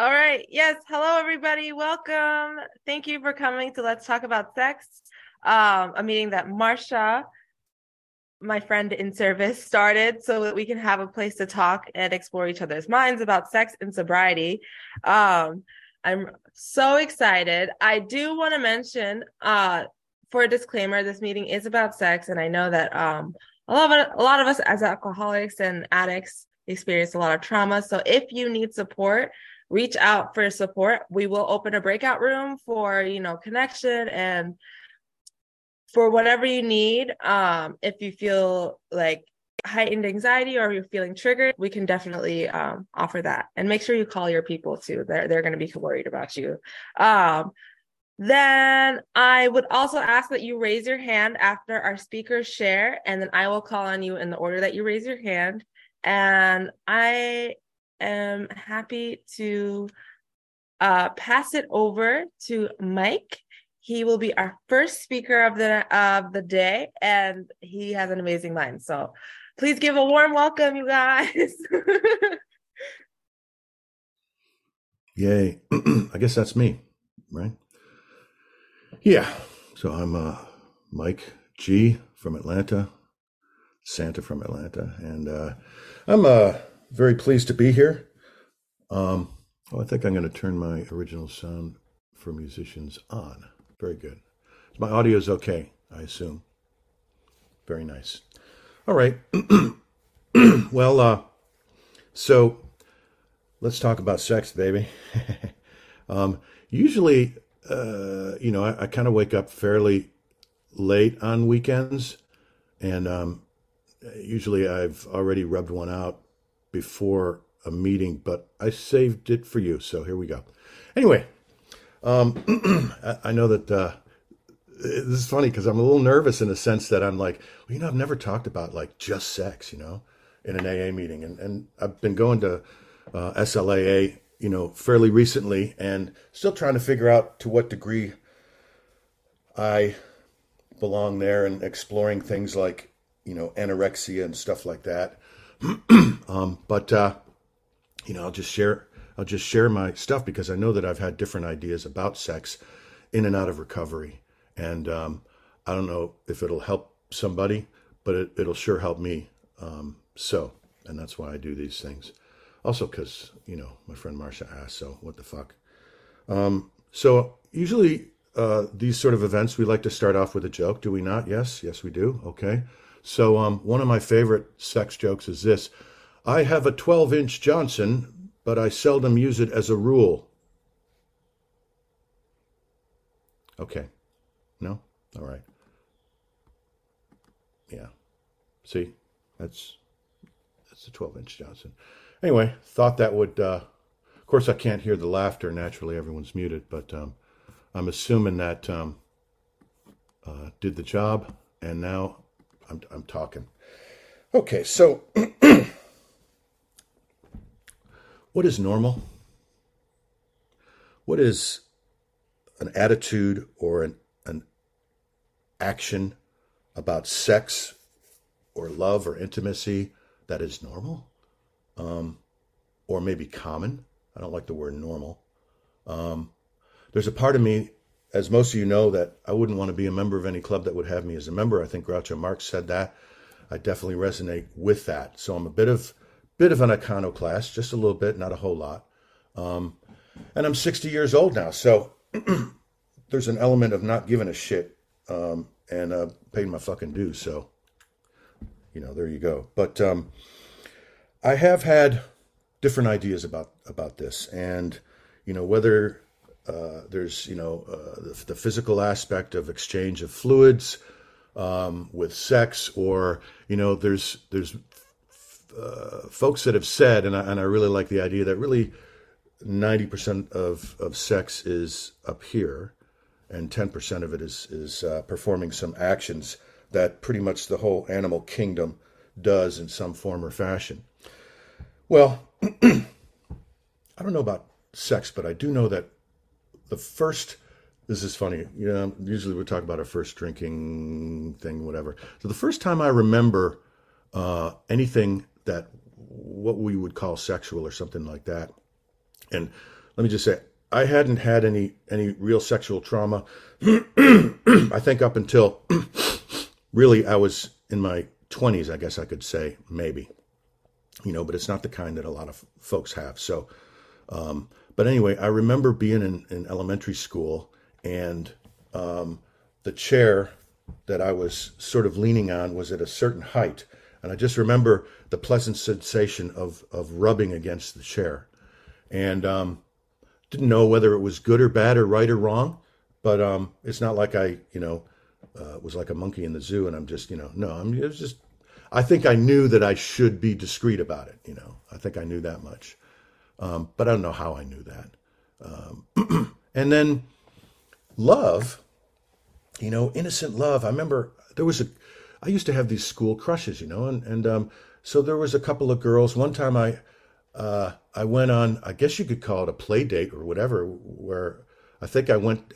All right. Yes. Hello, everybody. Welcome. Thank you for coming to Let's Talk About Sex, um, a meeting that Marsha, my friend in service, started so that we can have a place to talk and explore each other's minds about sex and sobriety. Um, I'm so excited. I do want to mention, uh, for a disclaimer, this meeting is about sex, and I know that um, a lot of a lot of us as alcoholics and addicts experience a lot of trauma. So if you need support, reach out for support. We will open a breakout room for, you know, connection and for whatever you need. Um, if you feel like heightened anxiety or you're feeling triggered, we can definitely um, offer that. And make sure you call your people too. They're they're going to be worried about you. Um, then I would also ask that you raise your hand after our speakers share, and then I will call on you in the order that you raise your hand. And I am happy to uh, pass it over to Mike. He will be our first speaker of the of the day, and he has an amazing mind. So, please give a warm welcome, you guys. Yay! I guess that's me, right? Yeah. So I'm uh, Mike G from Atlanta, Santa from Atlanta, and uh, I'm uh, very pleased to be here. Um, well, I think I'm going to turn my original sound for musicians on. Very good. My audio is okay, I assume. Very nice. All right. well, uh, so let's talk about sex, baby. um, usually, uh, you know, I, I kind of wake up fairly late on weekends, and um, usually I've already rubbed one out before a meeting, but I saved it for you. So here we go. Anyway, um, I know that uh, this is funny because I'm a little nervous in the sense that I'm like, well, you know, I've never talked about like just sex, you know, in an AA meeting, and and I've been going to uh, SLAA, you know, fairly recently, and still trying to figure out to what degree I belong there, and exploring things like you know anorexia and stuff like that. um, but uh, you know, I'll just share I'll just share my stuff because I know that I've had different ideas about sex in and out of recovery, and um, I don't know if it'll help somebody, but it, it'll sure help me. Um, so, and that's why I do these things. Also, because you know my friend Marsha asked, so what the fuck. Um, so usually uh, these sort of events, we like to start off with a joke, do we not? Yes, yes, we do. Okay. So um, one of my favorite sex jokes is this I have a 12 inch Johnson, but I seldom use it as a rule. Okay. No? All right. Yeah. See? That's that's a 12 inch Johnson. Anyway, thought that would uh of course I can't hear the laughter naturally everyone's muted, but um I'm assuming that um uh did the job and now I'm I'm talking. Okay, so What is normal? What is an attitude or an, an action about sex or love or intimacy that is normal? Um, or maybe common? I don't like the word normal. Um, there's a part of me, as most of you know, that I wouldn't want to be a member of any club that would have me as a member. I think Groucho Marx said that. I definitely resonate with that. So I'm a bit of bit of an iconoclast, just a little bit, not a whole lot. Um, and I'm 60 years old now, so there's an element of not giving a shit um, and uh, paying my fucking dues. So, you know, there you go. But um, I have had different ideas about about this, and you know whether uh, there's you know uh, the, the, physical aspect of exchange of fluids um, with sex, or you know there's there's uh, folks that have said, and I, and I really like the idea that really 90% of, of sex is up here, and 10% of it is, is uh, performing some actions that pretty much the whole animal kingdom does in some form or fashion. Well, I don't know about sex, but I do know that the first this is funny. You know, usually we talk about our first drinking thing, whatever. So the first time I remember uh, anything that what we would call sexual or something like that. And let me just say, I hadn't had any any real sexual trauma. I think up until really I was in my 20s, I guess I could say maybe, you know, but it's not the kind that a lot of folks have. So, um, but anyway, I remember being in, in elementary school and um, the chair that I was sort of leaning on was at a certain height. And I just remember the pleasant sensation of, of rubbing against the chair. And um, didn't know whether it was good or bad or right or wrong, but um, it's not like I, you know, uh, was like a monkey in the zoo and I'm just, you know, no, I'm it was just, I think I knew that I should be discreet about it. You know, I think I knew that much. Um, but I don't know how I knew that. Um, and then love, you know, innocent love. I remember there was a, I used to have these school crushes, you know, and, and, um, so there was a couple of girls. One time I, uh, I went on, I guess you could call it a play date or whatever, where I think I went,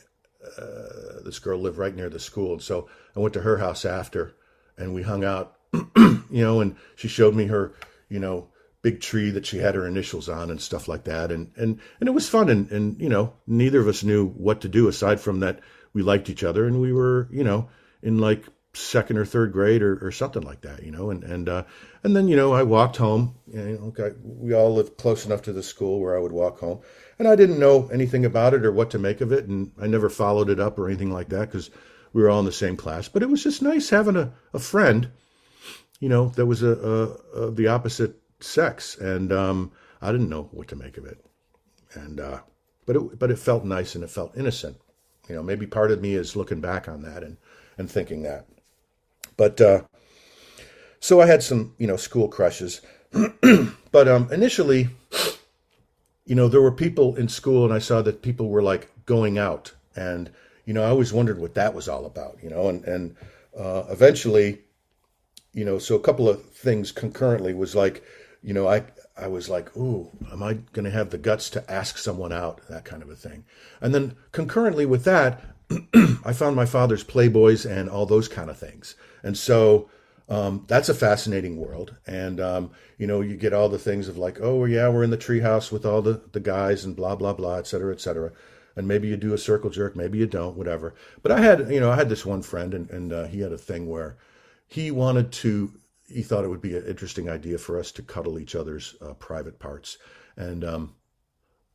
uh, this girl lived right near the school. And so I went to her house after and we hung out, you know, and she showed me her, you know, big tree that she had her initials on and stuff like that. And, and, and it was fun. And, and, you know, neither of us knew what to do aside from that we liked each other and we were, you know, in like second or third grade or, or something like that, you know, and, and, uh, and then, you know, I walked home and okay, we all lived close enough to the school where I would walk home and I didn't know anything about it or what to make of it. And I never followed it up or anything like that because we were all in the same class, but it was just nice having a, a friend, you know, that was a, a, a the opposite sex. And, um, I didn't know what to make of it. And, uh, but it, but it felt nice and it felt innocent. You know, maybe part of me is looking back on that and, and thinking that. But uh, so I had some, you know, school crushes. but um, initially, you know, there were people in school, and I saw that people were like going out, and you know, I always wondered what that was all about, you know, and and uh, eventually, you know, so a couple of things concurrently was like, you know, I I was like, ooh, am I going to have the guts to ask someone out, that kind of a thing, and then concurrently with that, I found my father's Playboys and all those kind of things. And so um, that's a fascinating world. And, um, you know, you get all the things of like, oh, yeah, we're in the treehouse with all the, the guys and blah, blah, blah, et cetera, et cetera. And maybe you do a circle jerk, maybe you don't, whatever. But I had, you know, I had this one friend and, and uh, he had a thing where he wanted to, he thought it would be an interesting idea for us to cuddle each other's uh, private parts. And, um,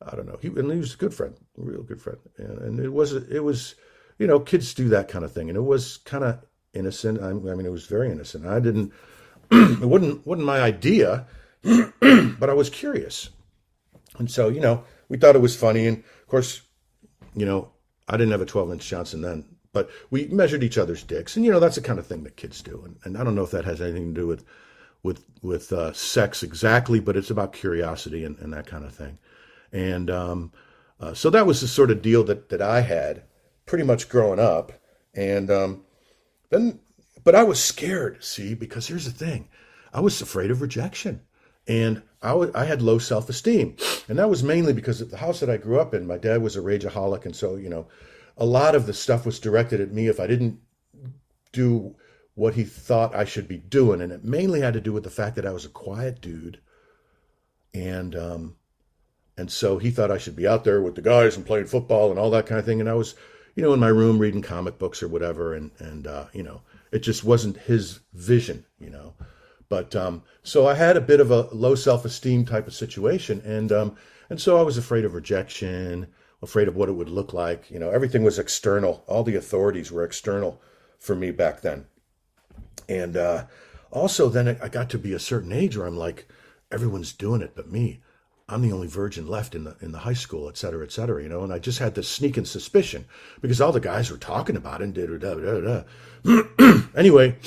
I don't know. He and he was a good friend, a real good friend, and, and it was it was, you know, kids do that kind of thing, and it was kind of innocent. I, I, mean, it was very innocent. I didn't. it wasn't wasn't my idea, but I was curious, and so you know, we thought it was funny, and of course, you know, I didn't have a 12 inch Johnson then, but we measured each other's dicks, and you know, that's the kind of thing that kids do, and, and I don't know if that has anything to do with with with uh, sex exactly, but it's about curiosity and, and that kind of thing. And um, uh, so that was the sort of deal that, that I had pretty much growing up. And um, then, but I was scared, see, because here's the thing I was afraid of rejection. And I, w- I had low self esteem. And that was mainly because of the house that I grew up in, my dad was a rageaholic. And so, you know, a lot of the stuff was directed at me if I didn't do what he thought I should be doing. And it mainly had to do with the fact that I was a quiet dude. And um, and so he thought I should be out there with the guys and playing football and all that kind of thing. And I was, you know, in my room reading comic books or whatever. And, and, uh, you know, it just wasn't his vision, you know. But um, so I had a bit of a low self esteem type of situation. And, um, and so I was afraid of rejection, afraid of what it would look like. You know, everything was external. All the authorities were external for me back then. And uh, also, then I got to be a certain age where I'm like, everyone's doing it but me. I'm the only virgin left in the in the high school, et cetera, et cetera, you know. And I just had this sneaking suspicion because all the guys were talking about it. And da, da, da, da. anyway,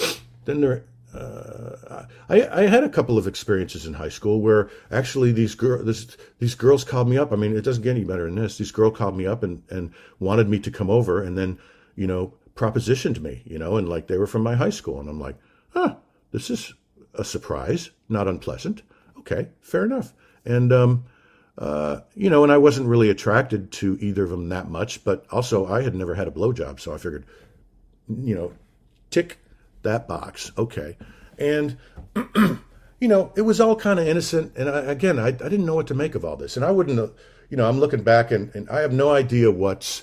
then there, uh, I I had a couple of experiences in high school where actually these girls these girls called me up. I mean, it doesn't get any better than this. These girls called me up and and wanted me to come over, and then you know propositioned me, you know, and like they were from my high school, and I'm like, huh, this is a surprise, not unpleasant. Okay, fair enough. And, um, uh, you know, and I wasn't really attracted to either of them that much, but also I had never had a blowjob. So I figured, you know, tick that box. Okay. And, you know, it was all kind of innocent. And I, again, I, I didn't know what to make of all this. And I wouldn't, you know, I'm looking back and, and I have no idea what's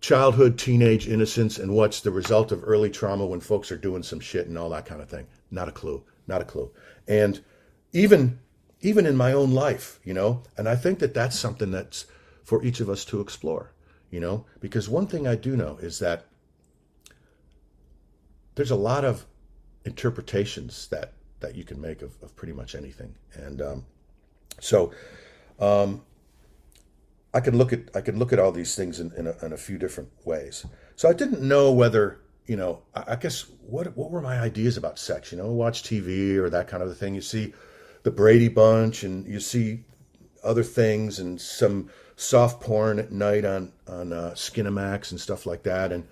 childhood, teenage innocence and what's the result of early trauma when folks are doing some shit and all that kind of thing. Not a clue. Not a clue. And even even in my own life, you know, and I think that that's something that's for each of us to explore, you know, because one thing I do know is that there's a lot of interpretations that that you can make of, of pretty much anything, and um, so um, I could look at I could look at all these things in, in a, in, a, few different ways. So I didn't know whether you know. I, I, guess what what were my ideas about sex? You know, watch TV or that kind of thing. You see the Brady Bunch, and you see other things, and some soft porn at night on on uh, Skinamax and stuff like that, and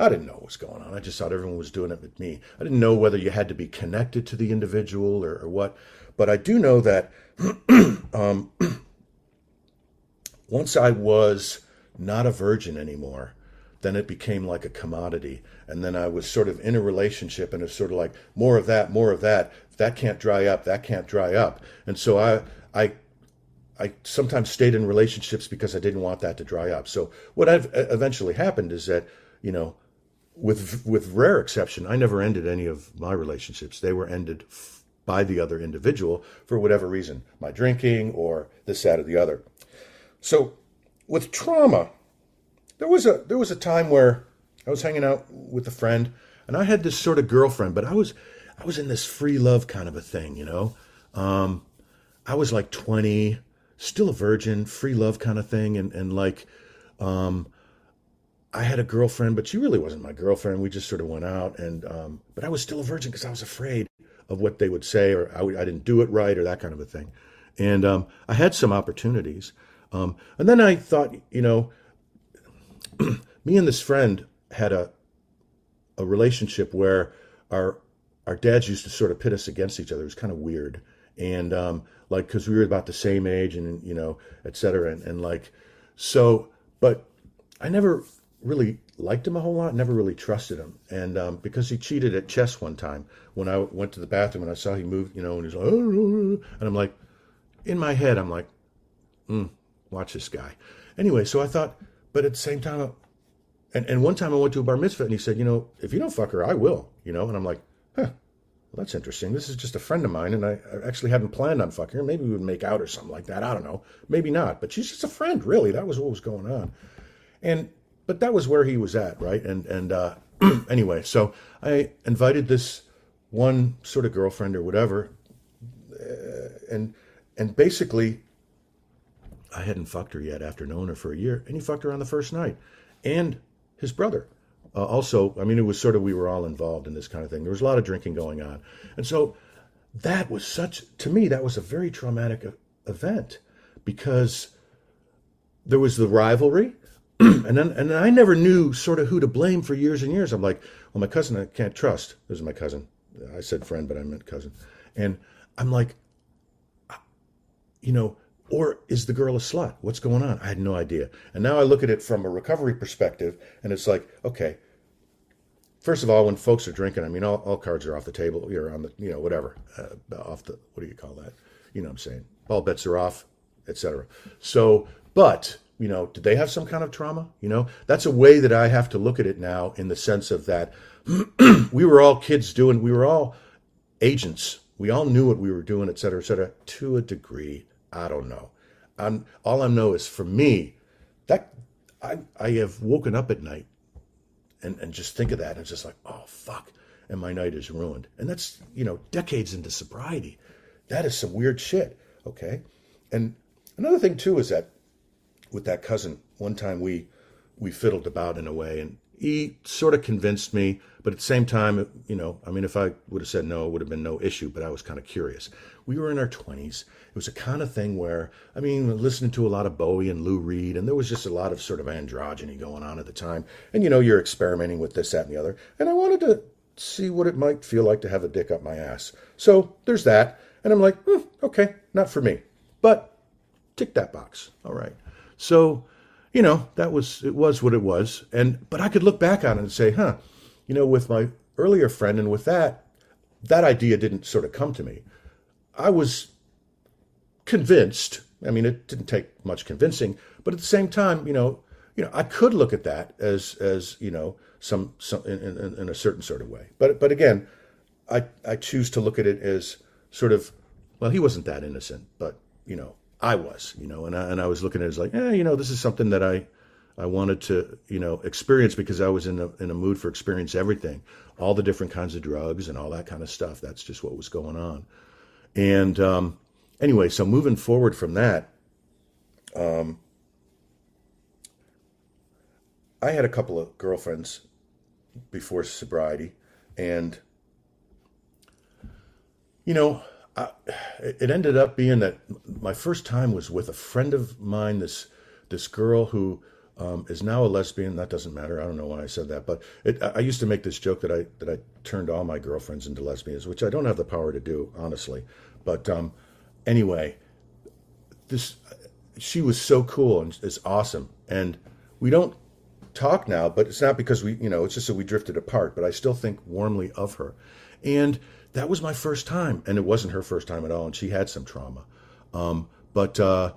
I didn't know what was going on. I just thought everyone was doing it with me. I didn't know whether you had to be connected to the individual or, or what. But I do know that um, once I was not a virgin anymore, then it became like a commodity. And then I was sort of in a relationship and it's sort of like more of that, more of that. That can't dry up. That can't dry up. And so I, I, I sometimes stayed in relationships because I didn't want that to dry up. So what I've eventually happened is that, you know, with with rare exception, I never ended any of my relationships. They were ended f- by the other individual for whatever reason, my drinking or this, that, or the other. So, with trauma, there was a there was a time where I was hanging out with a friend, and I had this sort of girlfriend, but I was I was in this free love kind of a thing, you know. Um, I was like twenty, still a virgin, free love kind of thing, and and like. Um, I had a girlfriend, but she really wasn't my girlfriend. We just sort of went out, and um, but I was still a virgin because I was afraid of what they would say, or I, I, didn't do it right, or that kind of a thing. And um, I had some opportunities, um, and then I thought, you know, me and this friend had a a relationship where our our dads used to sort of pit us against each other. It was kind of weird, and um, like because we were about the same age, and you know, et cetera, and, and like so, but I never really liked him a whole lot, never really trusted him. And um, because he cheated at chess one time, when I went to the bathroom and I saw he moved, you know, and he's like, and I'm like, in my head, I'm like, mm, watch this guy. Anyway, so I thought, but at the same time, and, and one time I went to a bar mitzvah and he said, you know, if you don't fuck her, I will, you know, and I'm like, huh. Well, that's interesting. This is just a friend of mine, and I, I actually hadn't planned on fucking her. Maybe we would make out or something like that. I don't know. Maybe not. But she's just a friend, really. That was what was going on. And but that was where he was at, right? And and uh, anyway, so I invited this one sort of girlfriend or whatever, uh, and and basically, I hadn't fucked her yet after knowing her for a year, and he fucked her on the first night, and his brother. Uh, also, I mean, it was sort of we were all involved in this kind of thing. There was a lot of drinking going on, and so that was such to me that was a very traumatic event because there was the rivalry and then and I never knew sort of who to blame for years and years. I'm like, well, my cousin I can't trust. This is my cousin. I said friend, but I meant cousin. And I'm like, you know, or is the girl a slut? What's going on? I had no idea. And now I look at it from a recovery perspective, and it's like, okay. First of all, when folks are drinking, I mean, all, all cards are off the table. You're on the, you know, whatever, uh, off the, what do you call that? You know what I'm saying? All bets are off, etc. So, but you know, did they have some kind of trauma? You know, that's a way that I have to look at it now in the sense of that we were all kids doing, we were all agents. We all knew what we were doing, et cetera, et cetera, to a degree. I don't know. I'm, all I know is for me, that I, I have woken up at night and, and just think of that. And it's just like, oh, fuck. And my night is ruined. And that's, you know, decades into sobriety. That is some weird shit. Okay. And another thing, too, is that with that cousin. One time we we fiddled about in a way, and he sort of convinced me. But at the same time, you know, I mean, if I would have said no, it would have been no issue. But I was kind of curious. We were in our twenties. It was a kind of thing where, I mean, listening to a lot of Bowie and Lou Reed, and there was just a lot of sort of androgyny going on at the time. And you know, you're experimenting with this, that, and the other. And I wanted to see what it might feel like to have a dick up my ass. So there's that. And I'm like, hmm, okay, not for me. But tick that box. All right. So, you know, that was it was what it was. And but I could look back on it and say, huh, you know, with my earlier friend and with that, that idea didn't sort of come to me. I was convinced I mean, it didn't take much convincing, but at the same time, you know, you know, I could look at that as as you know some some in, in, in a certain sort of way. But but again, I I choose to look at it as sort of well, he wasn't that innocent, but you know, I was, you know, and I, and I was looking at it as like, yeah, you know, this is something that I I wanted to, you know, experience because I was in a in a mood for experience everything, all the different kinds of drugs and all that kind of stuff. That's just what was going on. And um, anyway, so moving forward from that, um, I had a couple of girlfriends before sobriety, and you know, I, it ended up being that my first time was with a friend of mine. This this girl who um, is now a lesbian. That doesn't matter. I don't know why I said that, but it, I used to make this joke that I that I turned all my girlfriends into lesbians, which I don't have the power to do, honestly. But um, anyway, this she was so cool and is awesome, and we don't talk now, but it's not because we, you know, it's just that we drifted apart. But I still think warmly of her, and that was my first time, and it wasn't her first time at all, and she had some trauma. Um, but uh,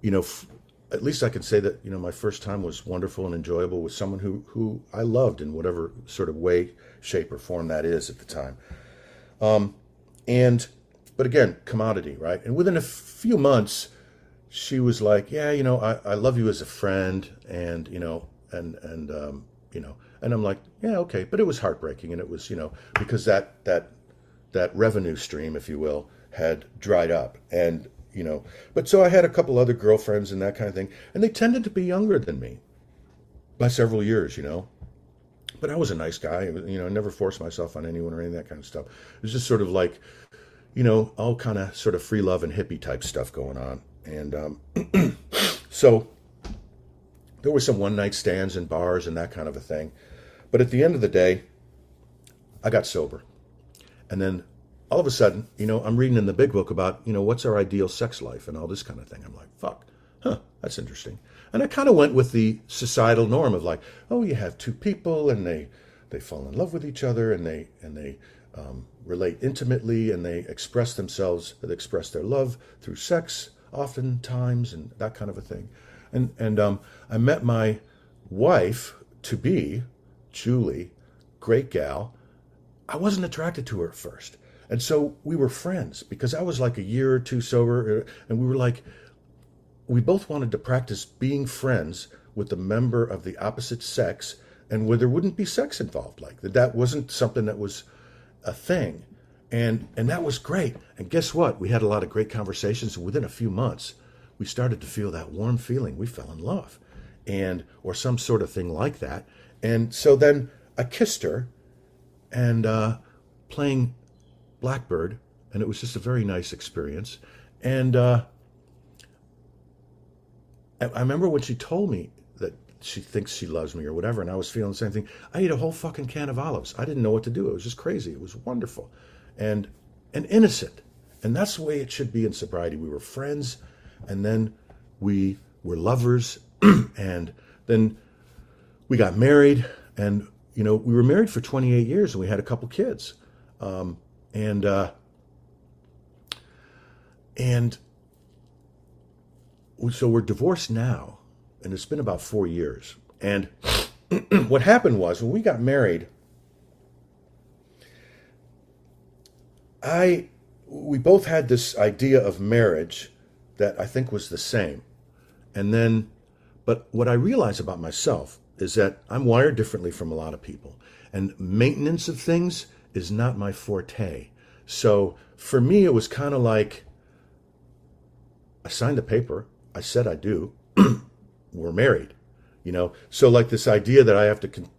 you know, f- at least I can say that you know my first time was wonderful and enjoyable with someone who who I loved in whatever sort of way, shape, or form that is at the time. Um, and but again, commodity, right? And within a few months, she was like, "Yeah, you know, I, I love you as a friend, and you know, and and um, you know." And I'm like, "Yeah, okay," but it was heartbreaking, and it was you know because that that that revenue stream, if you will, had dried up, and you know. But so I had a couple other girlfriends and that kind of thing, and they tended to be younger than me by several years, you know. But I was a nice guy, you know. I never forced myself on anyone or any of that kind of stuff. It was just sort of like, you know, all kind of sort of free love and hippie type stuff going on, and um, so there were some one night stands and bars and that kind of a thing. But at the end of the day, I got sober. And then all of a sudden, you know, I'm reading in the big book about, you know, what's our ideal sex life and all this kind of thing. I'm like, fuck, huh, that's interesting. And I kind of went with the societal norm of like, oh, you have two people and they they fall in love with each other and they and they um, relate intimately and they express themselves, they express their love through sex, oftentimes, and that kind of a thing. And and um, I met my wife to be, Julie, great gal. I wasn't attracted to her at first. And so we were friends because I was like a year or two sober, uh, and we were like, we both wanted to practice being friends with the member of the opposite sex and where there wouldn't be sex involved. Like that, that wasn't something that was a thing. And, and that was great. And guess what? We had a lot of great conversations. And within a few months, we started to feel that warm feeling. We fell in love and, or some sort of thing like that. And so then I kissed her and, uh, playing Blackbird, and it was just a very nice experience. And uh, I, I remember when she told me that she thinks she loves me or whatever, and I was feeling the same thing. I ate a whole fucking can of olives. I didn't know what to do. It was just crazy. It was wonderful, and and innocent, and that's the way it should be in sobriety. We were friends, and then we were lovers, and then we got married, and you know we were married for 28 years, and we had a couple kids. Um, and uh, and so we're divorced now, and it's been about four years. And what happened was when we got married, I we both had this idea of marriage that I think was the same. And then, but what I realize about myself is that I'm wired differently from a lot of people, and maintenance of things is not my forte. So for me, it was kind of like I signed the paper. I said I do. We're married, you know. So like this idea that I have to con-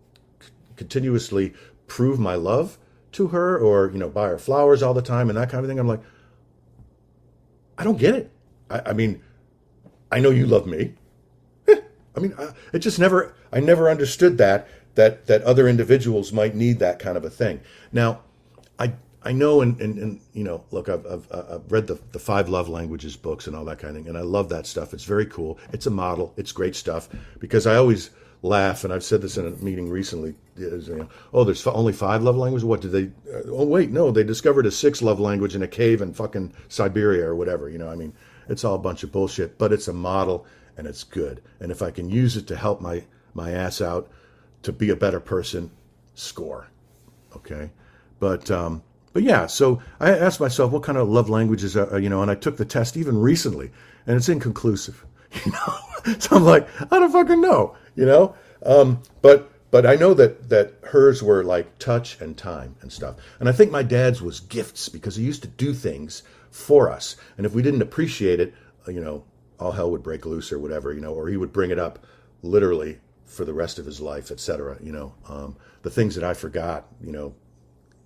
continuously prove my love to her, or you know, buy her flowers all the time and that kind of thing. I'm like, I don't get it. I, I mean, I know you love me. I mean, I, it just never. I never understood that that that other individuals might need that kind of a thing. Now, I I know, and, and, and you know, look, I've, I've, I've, read the, the five love languages books and all that kind of thing, and I love that stuff. It's very cool. It's a model. It's great stuff because I always laugh, and I've said this in a meeting recently. Is, you know, oh, there's only five love languages. What did they? Uh, oh, wait, no, they discovered a sixth love language in a cave in fucking Siberia or whatever. You know, I mean, it's all a bunch of bullshit, but it's a model and it's good. And if I can use it to help my, my ass out to be a better person, score. Okay. But, um, but yeah, so I asked myself what kind of love languages are, you know, and I took the test even recently and it's inconclusive, you know? so I'm like, I don't fucking know, you know? Um, but, but I know that, that hers were like touch and time and stuff. And I think my dad's was gifts because he used to do things for us. And if we didn't appreciate it, uh, you know, all hell would break loose or whatever, you know, or he would bring it up literally for the rest of his life, etc. You know, um, the things that I forgot, you know,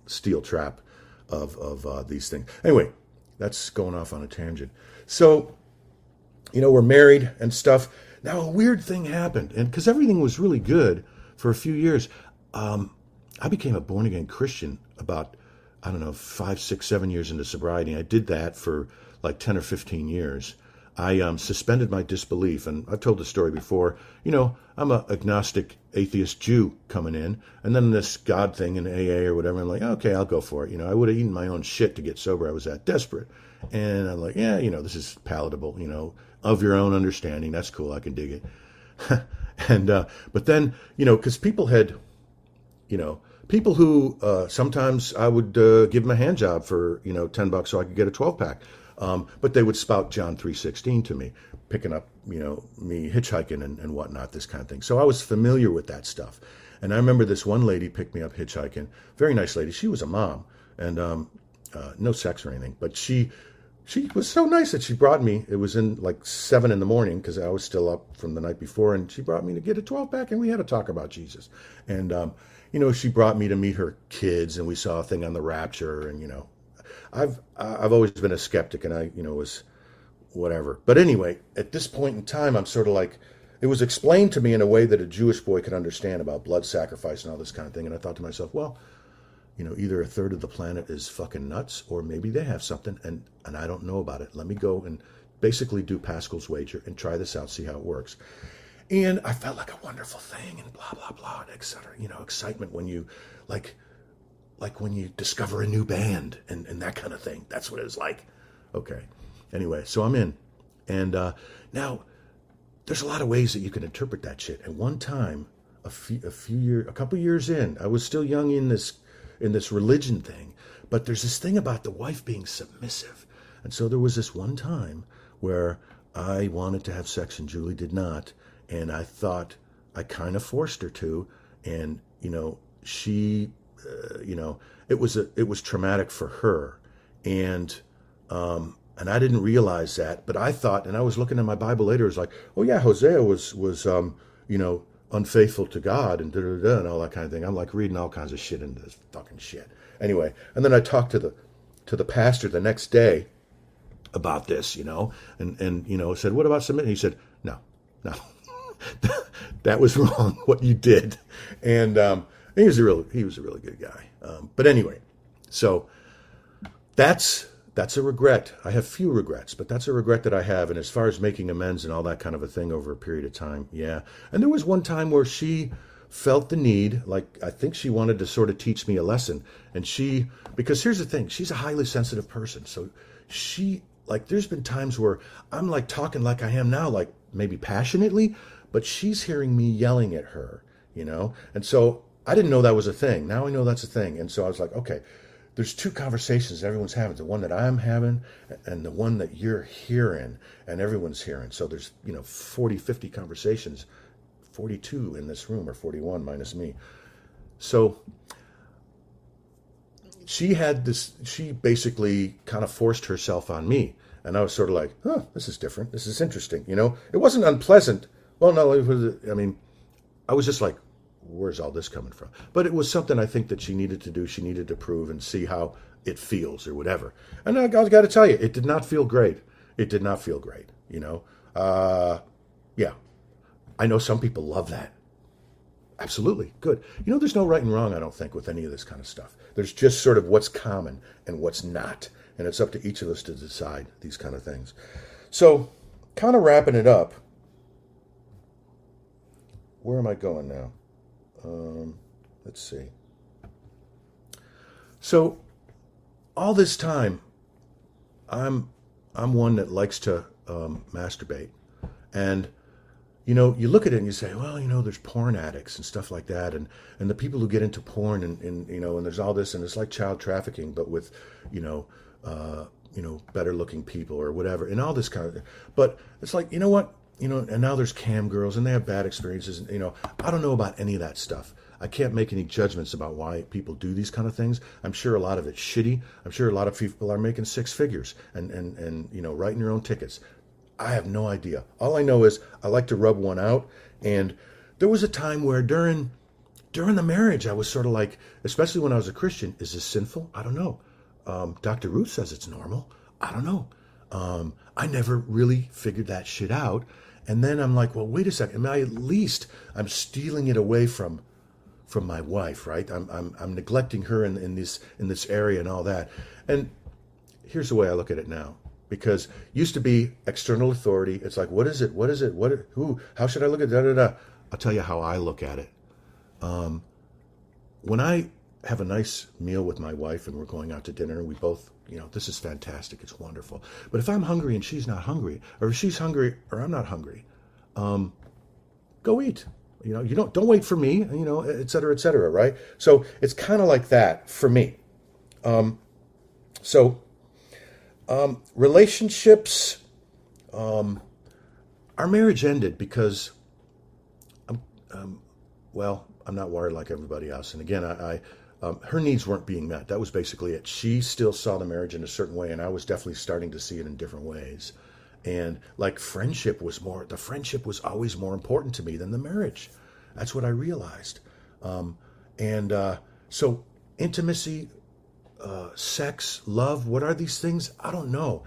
steel trap of of uh, these things. Anyway, that's going off on a tangent. So, you know, we're married and stuff. Now a weird thing happened, and because everything was really good for a few years, um, I became a born again Christian about I don't know five, six, seven years into sobriety. I did that for like ten or fifteen years. I um, suspended my disbelief, and I've told the story before. You know, I'm a agnostic atheist Jew coming in, and then this God thing in AA or whatever. I'm like, okay, I'll go for it. You know, I would have eaten my own shit to get sober. I was that desperate, and I'm like, yeah, you know, this is palatable. You know, of your own understanding. That's cool. I can dig it. and uh, but then you know, because people had, you know, people who uh, sometimes I would uh, give them a hand job for you know ten bucks so I could get a twelve pack. Um, but they would spout John 3.16 to me, picking up, you know, me hitchhiking and, and whatnot, this kind of thing. So I was familiar with that stuff. And I remember this one lady picked me up hitchhiking, very nice lady. She was a mom and um, uh, no sex or anything, but she she was so nice that she brought me. It was in like seven in the morning because I was still up from the night before, and she brought me to get a 12 pack, and we had a talk about Jesus. And um, you know, she brought me to meet her kids, and we saw a thing on the Rapture, and you know, I've I've always been a skeptic, and I you know was whatever. But anyway, at this point in time, I'm sort of like it was explained to me in a way that a Jewish boy could understand about blood sacrifice and all this kind of thing. And I thought to myself, well, you know, either a third of the planet is fucking nuts, or maybe they have something, and and I don't know about it. Let me go and basically do Pascal's wager and try this out, see how it works. And I felt like a wonderful thing, and blah blah blah, etc. You know, excitement when you like like when you discover a new band and, and that kind of thing. That's what it was like. Okay. Anyway, so I'm in. And uh, now there's a lot of ways that you can interpret that shit. And one time, a few a few years, a couple years in, I was still young in this in this religion thing, but there's this thing about the wife being submissive. And so there was this one time where I wanted to have sex and Julie did not, and I thought I kind of forced her to, and you know she uh, you know, it was a, it was traumatic for her, and um, and I didn't realize that. But I thought, and I was looking at my Bible later, it was like, oh yeah, Hosea was was um, you know unfaithful to God and da da da and all that kind of thing. I'm like reading all kinds of shit into this fucking shit. Anyway, and then I talked to the to the pastor the next day about this, you know, and and you know said, what about submitting? He said, no, no, that was wrong. What you did, and um, he was a real he was a really good guy. Um, but anyway, so that's that's a regret. I have few regrets, but that's a regret that I have. And as far as making amends and all that kind of a thing over a period of time, yeah. And there was one time where she felt the need, like I think she wanted to sort of teach me a lesson. And she, because here's the thing, she's a highly sensitive person. So she, like, there's been times where I'm like talking like I am now, like maybe passionately, but she's hearing me yelling at her, you know? And so I didn't know that was a thing. Now I know that's a thing. And so I was like, okay, there's two conversations everyone's having the one that I'm having and the one that you're hearing and everyone's hearing. So there's, you know, 40, 50 conversations, 42 in this room or 41 minus me. So she had this, she basically kind of forced herself on me. And I was sort of like, huh, this is different. This is interesting. You know, it wasn't unpleasant. Well, no, it was, I mean, I was just like, where's all this coming from? But it was something I think that she needed to do. She needed to prove and see how it feels or whatever. And I, I got to tell you, it did not feel great. It did not feel great. You know, uh, yeah. I know some people love that. Absolutely good. You know, there's no right and wrong. I don't think with any of this kind of stuff. There's just sort of what's common and what's not, and it's up to each of us to decide these kind of things. So, kind of wrapping it up. Where am I going now? Um, let's see. So, all this time, I'm I'm one that likes to um, masturbate, and you know, you look at it and you say, well, you know, there's porn addicts and stuff like that, and and the people who get into porn and, and you know, and there's all this, and it's like child trafficking, but with, you know, uh, you know, better looking people or whatever, and all this kind of. But it's like, you know what, you know, and now there's cam girls and they have bad experiences, and you know, I don't know about any of that stuff. I can't make any judgments about why people do these kind of things. I'm sure a lot of it's shitty. I'm sure a lot of people are making six figures and and and you know, writing your own tickets. I have no idea. All I know is I like to rub one out. And there was a time where during during the marriage, I was sort of like, especially when I was a Christian, is this sinful? I don't know. Um, Dr. Ruth says it's normal. I don't know. Um, I never really figured that shit out. And then I'm like, well, wait a second. Am I at least I'm stealing it away from from my wife, right? I'm I'm, I'm neglecting her in, in this in this area and all that. And here's the way I look at it now because used to be external authority. It's like, what is it? What is it? What? Who? How should I look at da da da? I'll tell you how I look at it. Um, when I have a nice meal with my wife and we're going out to dinner, and we both, you know, this is fantastic. It's wonderful. But if I'm hungry and she's not hungry, or if she's hungry or I'm not hungry, um, go eat. You know, you don't don't wait for me. You know, et cetera, et cetera. Right. So it's kind of like that for me. Um, so um, relationships. Um, our marriage ended because, um, um, well, I'm not wired like everybody else. And again, I, I um, her needs weren't being met. That was basically it. She still saw the marriage in a certain way, and I was definitely starting to see it in different ways. And like friendship was more, the friendship was always more important to me than the marriage. That's what I realized. Um, and uh, so intimacy uh, sex, love. What are these things? I don't know.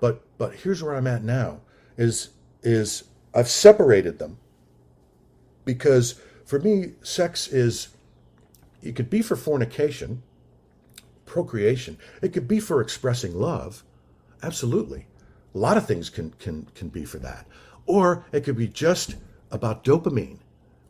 But but here's where I'm at now. Is is I've separated them because for me, sex is it could be for fornication, procreation. It could be for expressing love. Absolutely. A lot of things can can can be for that. Or it could be just about dopamine,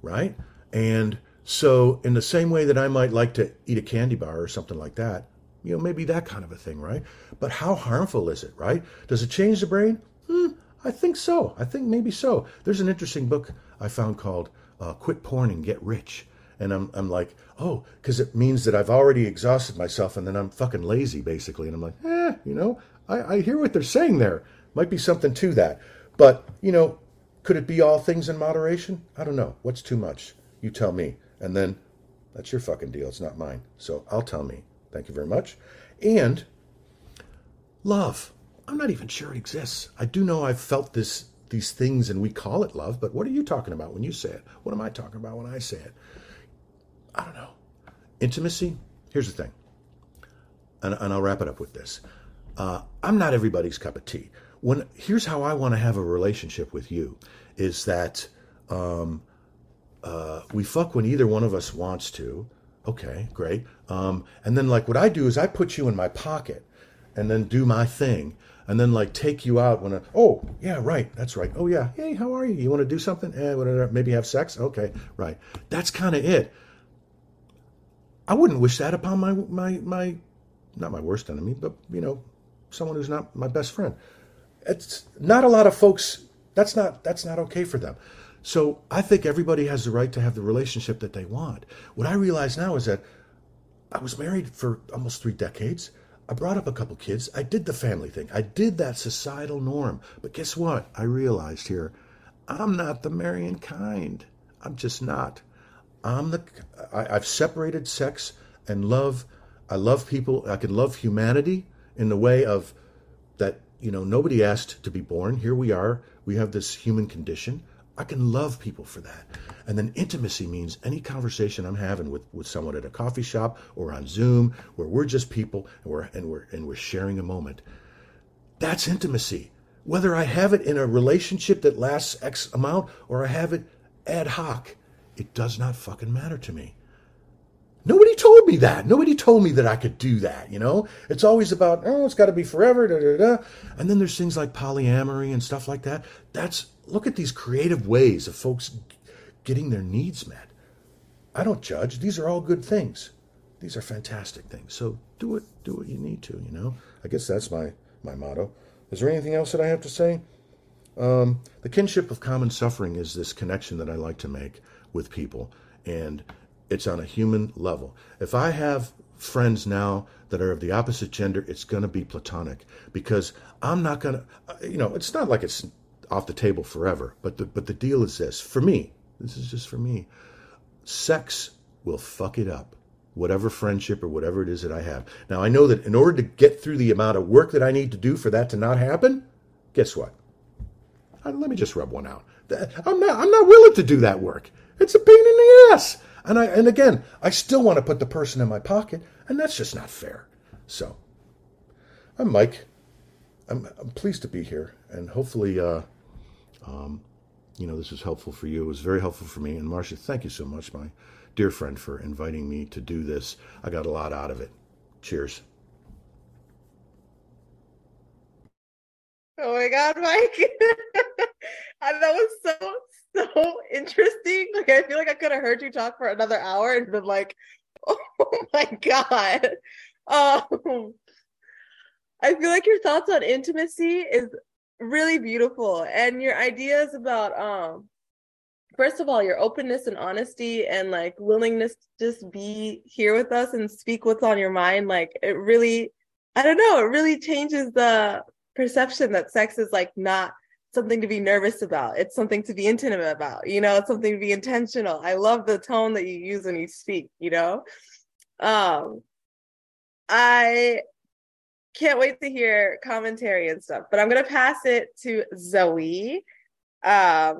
right? And so in the same way that I might like to eat a candy bar or something like that, you know, maybe that kind of a thing, right? But how harmful is it, right? Does it change the brain? Hmm, I think so. I think maybe so. There's an interesting book I found called uh, Quit Porn and Get Rich. And I'm, I'm like, oh, because it means that I've already exhausted myself and then I'm fucking lazy, basically. And I'm like, eh, you know, I, I hear what they're saying there. Might be something to that. But, you know, could it be all things in moderation? I don't know. What's too much? You tell me. And then that's your fucking deal. It's not mine. So I'll tell me. Thank you very much. And love. I'm not even sure it exists. I do know I've felt this these things and we call it love, but what are you talking about when you say it? What am I talking about when I say it? I don't know. Intimacy? Here's the thing. And, and I'll wrap it up with this. Uh, I'm not everybody's cup of tea. When here's how I want to have a relationship with you is that um, uh, we fuck when either one of us wants to, Okay, great. Um, and then like what I do is I put you in my pocket and then do my thing and then like take you out when I, oh yeah right that's right oh yeah hey how are you you want to do something eh, whatever, maybe have sex okay right that's kind of it I wouldn't wish that upon my my my not my worst enemy but you know someone who's not my best friend it's not a lot of folks that's not that's not okay for them so I think everybody has the right to have the relationship that they want. What I realize now is that I was married for almost three decades. I brought up a couple kids. I did the family thing. I did that societal norm. But guess what? I realized here, I'm not the marrying kind. I'm just not. I'm the. I, I've separated sex and love. I love people. I can love humanity in the way of that. You know, nobody asked to be born. Here we are. We have this human condition. I can love people for that. And then intimacy means any conversation I'm having with, with someone at a coffee shop or on Zoom where we're just people and we're and we're and we're sharing a moment. That's intimacy. Whether I have it in a relationship that lasts X amount or I have it ad hoc, it does not fucking matter to me. Nobody told me that. Nobody told me that I could do that, you know? It's always about, oh, it's got to be forever, da, da, da. And then there's things like polyamory and stuff like that. That's, look at these creative ways of folks getting their needs met. I don't judge. These are all good things. These are fantastic things. So do it, do what you need to, you know? I guess that's my, my motto. Is there anything else that I have to say? Um, the kinship of common suffering is this connection that I like to make with people, and it's on a human level. If I have friends now that are of the opposite gender, it's going to be platonic because I'm not going to, you know, it's not like it's off the table forever, but the, but the deal is this for me, this is just for me. Sex will fuck it up whatever friendship or whatever it is that I have. Now, I know that in order to get through the amount of work that I need to do for that to not happen, guess what? Let me just rub one out. I'm not, I'm not willing to do that work. It's a pain in the ass. And I, and again, I still want to put the person in my pocket, and that's just not fair. So, I'm Mike. I'm, I'm pleased to be here, and hopefully, uh, um, you know, this is helpful for you. It was very helpful for me. And Marcia, thank you so much, my dear friend, for inviting me to do this. I got a lot out of it. Cheers. Oh my God, Mike. that was so, so interesting. Like, I feel like I could have heard you talk for another hour and been like, oh my God. Um, I feel like your thoughts on intimacy is really beautiful and your ideas about um first of all your openness and honesty and like willingness to just be here with us and speak what's on your mind like it really i don't know it really changes the perception that sex is like not something to be nervous about. It's something to be intimate about you know it's something to be intentional. I love the tone that you use when you speak you know? Um i can't wait to hear commentary and stuff but i'm to pass it to zoe um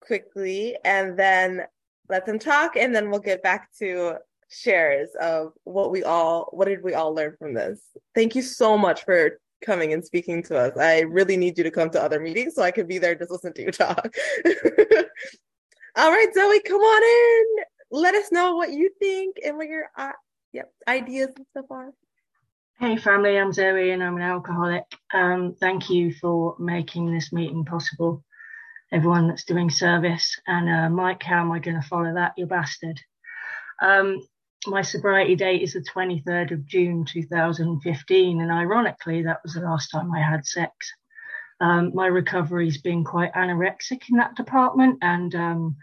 quickly and then let them talk and then we'll get back to shares of what we all what did we all learn from this. Thank you so much for coming and speaking to us i really need you to come to other meetings so i could be there just listen to you talk all right zoe come on in let us know what you think and what your uh, yep ideas and stuff are Hey family, I'm Zoe and I'm an alcoholic. Um, thank you for making this meeting possible everyone that's doing service. And uh, Mike, how am I going to follow that, you bastard? Um, my sobriety date is the 23rd of June 2015, and ironically, that was the last time I had sex. Um, my recovery's been quite anorexic in that department, and um,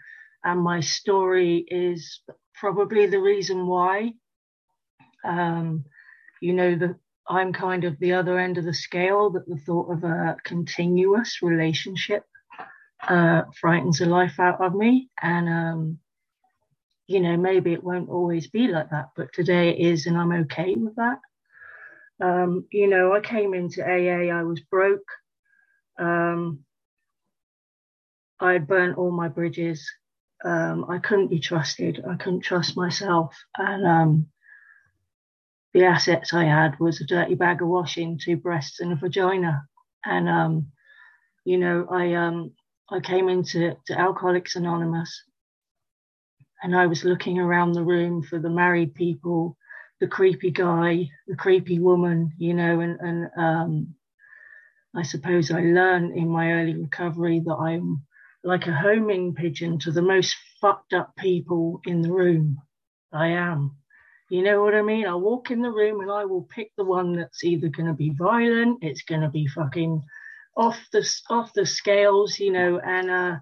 and my story is probably the reason why. Um, you know, that I'm kind of the other end of the scale. That the thought of a continuous relationship uh, frightens the life out of me. And, um, you know, maybe it won't always be like that, but today it is, and I'm okay with that. Um, you know, I came into AA, I was broke. Um, I had burnt all my bridges. Um, I couldn't be trusted. I couldn't trust myself. And um, the assets I had was a dirty bag of washing, two breasts, and a vagina. And, um, you know, I um, I came into to Alcoholics Anonymous and I was looking around the room for the married people, the creepy guy, the creepy woman, you know, and, and um, I suppose I learned in my early recovery that I'm like a homing pigeon to the most fucked up people in the room. I am. You know what I mean? I walk in the room and I will pick the one that's either going to be violent, it's going to be fucking off the off the scales, you know, and uh,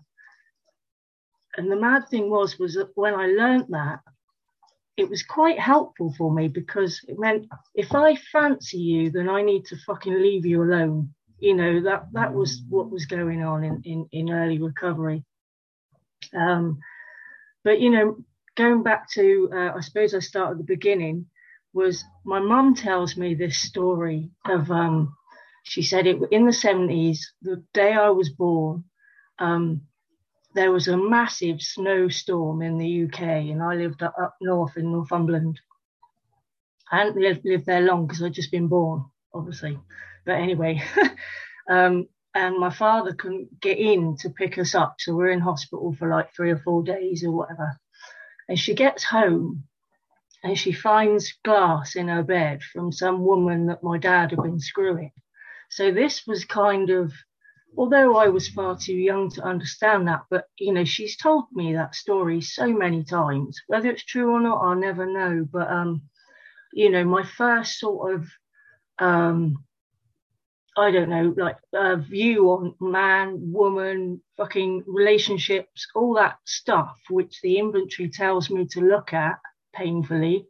and the mad thing was was that when I learned that, it was quite helpful for me because it meant if I fancy you, then I need to fucking leave you alone. You know that that was what was going on in in, in early recovery. Um, but you know, going back to uh, I suppose I start at the beginning was my mum tells me this story of um, she said it in the 70s, the day I was born, um, there was a massive snowstorm in the UK, and I lived up, north in Northumberland. I hadn't lived, lived there long because I'd just been born, obviously. But anyway, um, and my father couldn't get in to pick us up. So we're in hospital for like three or four days or whatever. And she gets home and she finds glass in her bed from some woman that my dad had been screwing. So this was kind of, although I was far too young to understand that, but you know, she's told me that story so many times. Whether it's true or not, I'll never know. But um, you know, my first sort of um I don't know, like a view on man, woman, fucking relationships, all that stuff, which the inventory tells me to look at painfully.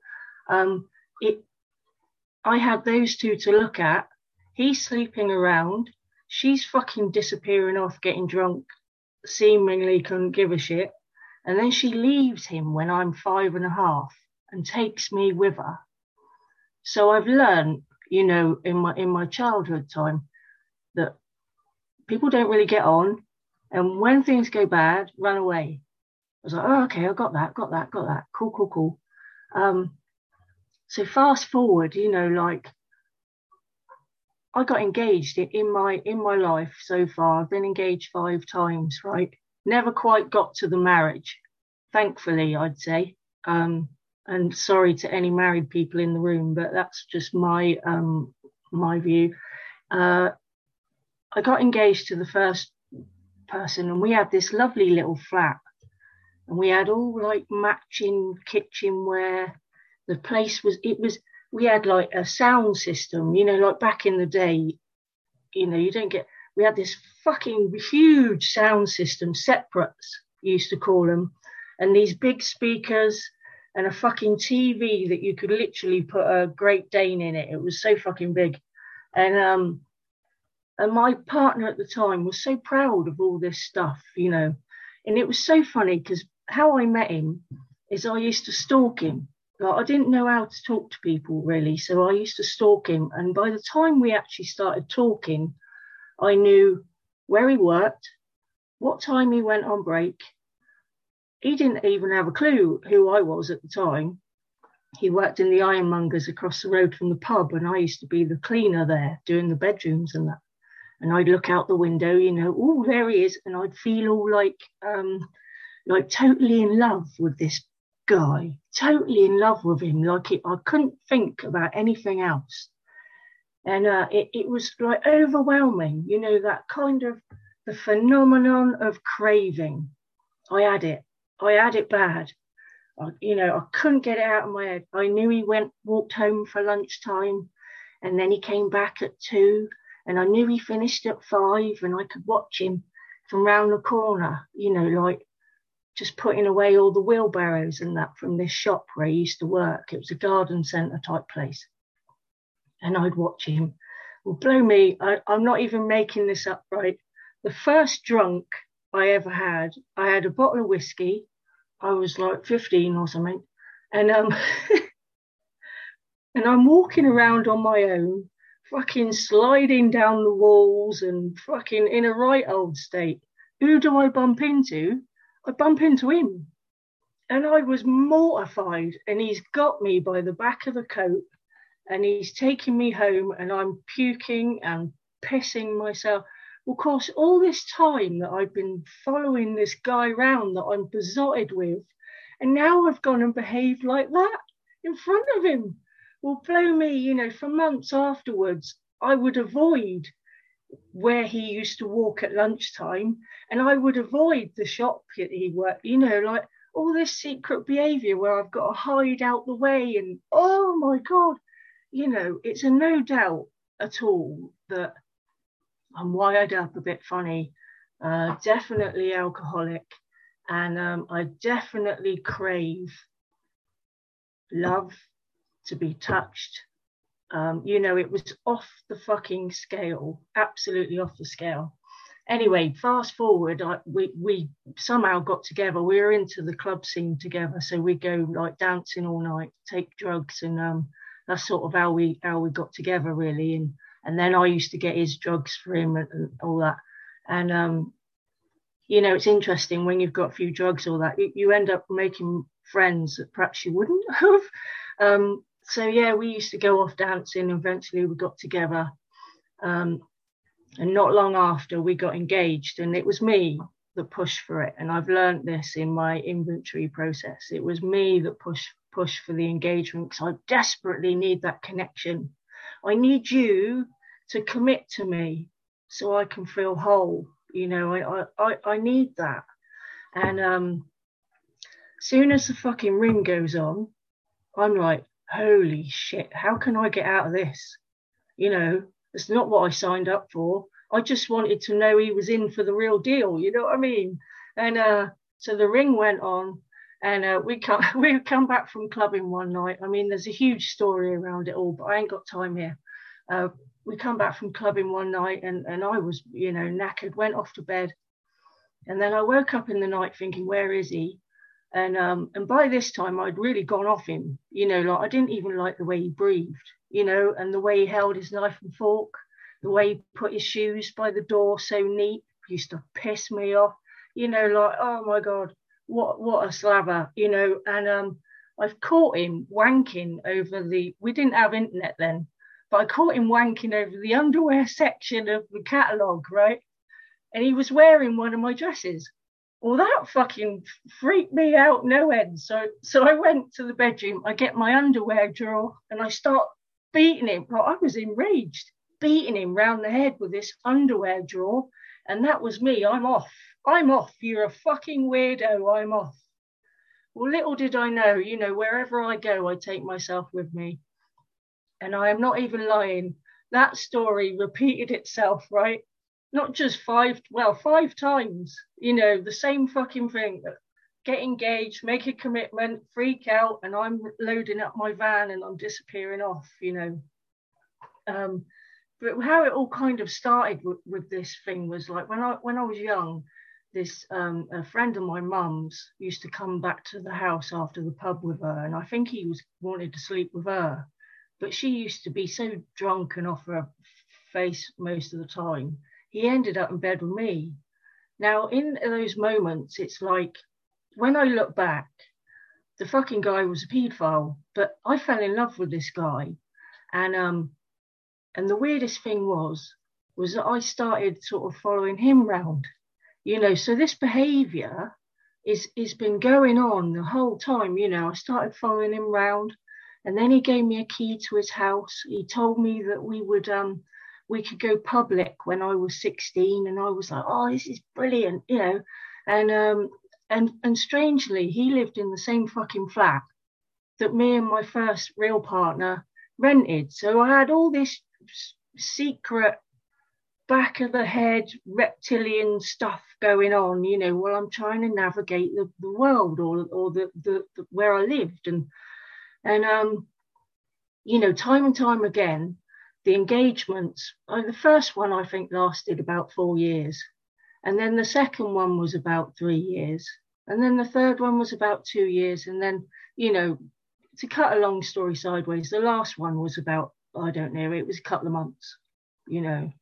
Um, it, I had those two to look at. He's sleeping around. She's fucking disappearing off, getting drunk, seemingly couldn't give a shit. And then she leaves him when I'm five and a half and takes me with her. So I've learned you know, in my in my childhood time, that people don't really get on, and when things go bad, run away. I was like, oh, okay, I got that, got that, got that. Cool, cool, cool. Um, so fast forward, you know, like I got engaged in, my in my life so far. I've been engaged five times, right? Never quite got to the marriage, thankfully, I'd say. Um, and sorry to any married people in the room, but that's just my um, my view. Uh, I got engaged to the first person, and we had this lovely little flat, and we had all like matching kitchenware. The place was it was we had like a sound system, you know, like back in the day. You know, you don't get. We had this fucking huge sound system, separates used to call them, and these big speakers and a fucking TV that you could literally put a Great Dane in it. It was so fucking big. And um and my partner at the time was so proud of all this stuff, you know. And it was so funny because how I met him is I used to stalk him. I didn't know how to talk to people really, so I used to stalk him. And by the time we actually started talking, I knew where he worked, what time he went on break, he didn't even have a clue who I was at the time. He worked in the ironmongers across the road from the pub, and I used to be the cleaner there, doing the bedrooms and that. And I'd look out the window, you know, oh, there he is, and I'd feel all like, um, like totally in love with this guy, totally in love with him. Like it, I couldn't think about anything else, and uh, it, it was like overwhelming, you know, that kind of the phenomenon of craving. I had it I had it bad. I, you know, I couldn't get it out of my head. I knew he went, walked home for lunchtime, and then he came back at two, and I knew he finished at five, and I could watch him from round the corner, you know, like just putting away all the wheelbarrows and that from this shop where he used to work. It was a garden centre type place. And I'd watch him. Well, blow me, I, I'm not even making this up right. The first drunk I ever had, I had a bottle of whiskey I was like 15 or something. And um and I'm walking around on my own, fucking sliding down the walls and fucking in a right old state. Who do I bump into? I bump into him. And I was mortified. And he's got me by the back of the coat and he's taking me home and I'm puking and pissing myself. Of course, all this time that I've been following this guy round that I'm besotted with, and now I've gone and behaved like that in front of him. Will blow me, you know, for months afterwards. I would avoid where he used to walk at lunchtime, and I would avoid the shop that he worked, you know, like all this secret behavior where I've got to hide out the way, and oh my God, you know, it's a no doubt at all that I'm wired up a bit funny, uh, definitely alcoholic, and um, I definitely crave love to be touched. Um, you know, it was off the fucking scale, absolutely off the scale. Anyway, fast forward, I, we we somehow got together. We were into the club scene together, so we go like dancing all night, take drugs, and um, that's sort of how we how we got together really. And and then I used to get his drugs for him and, and all that. And um, you know, it's interesting when you've got a few drugs, all that you, you end up making friends that perhaps you wouldn't have. Um, so yeah, we used to go off dancing. And Eventually, we got together, um, and not long after, we got engaged. And it was me that pushed for it. And I've learned this in my inventory process. It was me that pushed pushed for the engagement because I desperately need that connection I need you to commit to me so I can feel whole. You know, I I, I need that. And um soon as the fucking ring goes on, I'm like, holy shit, how can I get out of this? You know, It's not what I signed up for. I just wanted to know he was in for the real deal. You know what I mean? And uh, so the ring went on, and uh, we come we come back from clubbing one night. I mean, there's a huge story around it all, but I ain't got time here. Uh, we come back from clubbing one night, and and I was you know knackered, went off to bed, and then I woke up in the night thinking, where is he? And um, and by this time I'd really gone off him. You know, like I didn't even like the way he breathed. You know, and the way he held his knife and fork, the way he put his shoes by the door so neat used to piss me off. You know, like oh my god, what what a slaver. You know, and um, I've caught him wanking over the. We didn't have internet then, but I caught him wanking over the underwear section of the catalogue, right? And he was wearing one of my dresses well that fucking freaked me out no end. So so i went to the bedroom i get my underwear drawer and i start beating him. Well, i was enraged beating him round the head with this underwear drawer and that was me. I'm off. I'm off. You're a fucking weirdo. I'm off. Well little did i know you know wherever i go i take myself with me. And i am not even lying. That story repeated itself right not just five, well, five times, you know, the same fucking thing. Get engaged, make a commitment, freak out, and I'm loading up my van and I'm disappearing off, you know. Um, but how it all kind of started with, with this thing was like when I when I was young, this um, a friend of my mum's used to come back to the house after the pub with her, and I think he was wanted to sleep with her, but she used to be so drunk and off her face most of the time he ended up in bed with me. Now, in those moments, it's like when I look back, the fucking guy was a paedophile, but I fell in love with this guy. And um and the weirdest thing was was that I started sort of following him round. You know, so this behavior is is been going on the whole time, you know. I started following him round and then he gave me a key to his house. He told me that we would um we could go public when I was 16, and I was like, oh, this is brilliant, you know. And um, and and strangely, he lived in the same fucking flat that me and my first real partner rented. So I had all this secret back of the head reptilian stuff going on, you know, while I'm trying to navigate the, the world or or the, the, the where I lived and and um you know time and time again the engagements, the first one I think lasted about four years. And then the second one was about three years. And then the third one was about two years. And then, you know, to cut a long story sideways, the last one was about, I don't know, it was a couple of months, you know.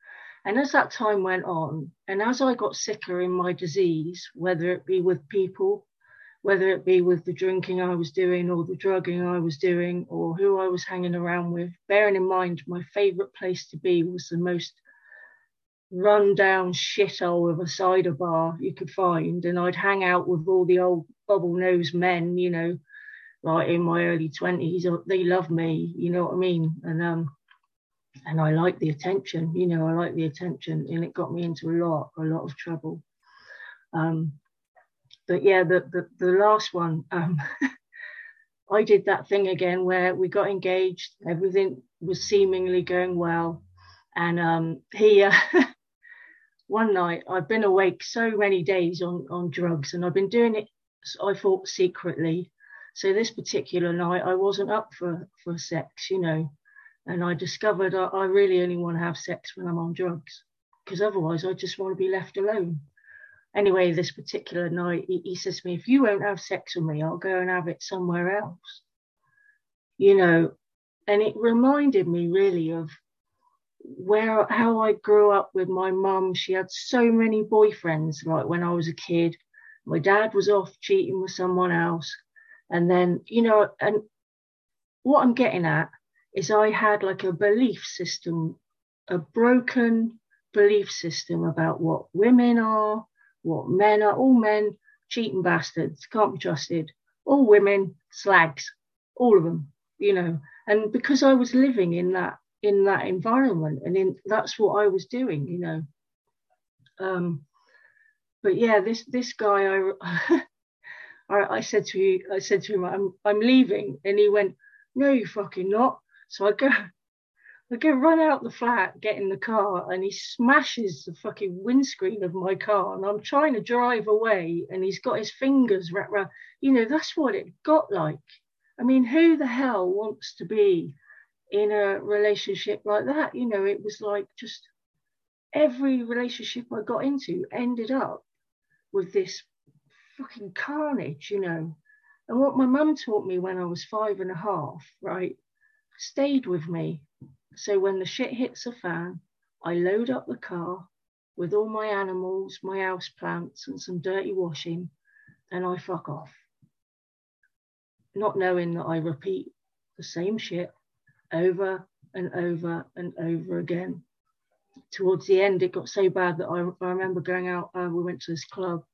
And as that time went on, and as I got sicker in my disease, whether it be with people whether it be with the drinking I was doing or the drugging I was doing or who I was hanging around with. Bearing in mind, my favourite place to be was the most run-down shithole of a cider bar you could find, and I'd hang out with all the old bubble-nosed men, you know, like in my early twenties. They love me, you know what I mean, and um, and I like the attention, you know, I like the attention, and it got me into a lot, a lot of trouble. Um, but yeah, the the, the last one, um, I did that thing again where we got engaged. Everything was seemingly going well, and um, he. Uh, one night I've been awake so many days on on drugs, and I've been doing it. I thought secretly. So this particular night I wasn't up for for sex, you know, and I discovered I, I really only want to have sex when I'm on drugs, because otherwise I just want to be left alone anyway, this particular night, he, he says to me, if you won't have sex with me, I'll go and have it somewhere else. You know, and it reminded me really of where how I grew up with my mum. She had so many boyfriends, like when I was a kid. My dad was off cheating with someone else. And then, you know, and what I'm getting at is I had like a belief system, a broken belief system about what women are, what men are all men, cheating bastards, can't be trusted. All women, slags, all of them, you know. And because I was living in that in that environment, and in that's what I was doing, you know. Um, but yeah, this this guy, I, I, said to you, I said to him, I'm I'm leaving, and he went, No, you fucking not. So I go, I go run out the flat, get in the car, and he smashes the fucking windscreen of my car. And I'm trying to drive away, and he's got his fingers wrapped around. You know, that's what it got like. I mean, who the hell wants to be in a relationship like that? You know, it was like just every relationship I got into ended up with this fucking carnage, you know. And what my mum taught me when I was five and a half, right, stayed with me so when the shit hits the fan, I load up the car with all my animals, my house plants, and some dirty washing, and I fuck off. Not knowing that I repeat the same shit over and over and over again. Towards the end, it got so bad that I, I remember going out, uh, we went to this club,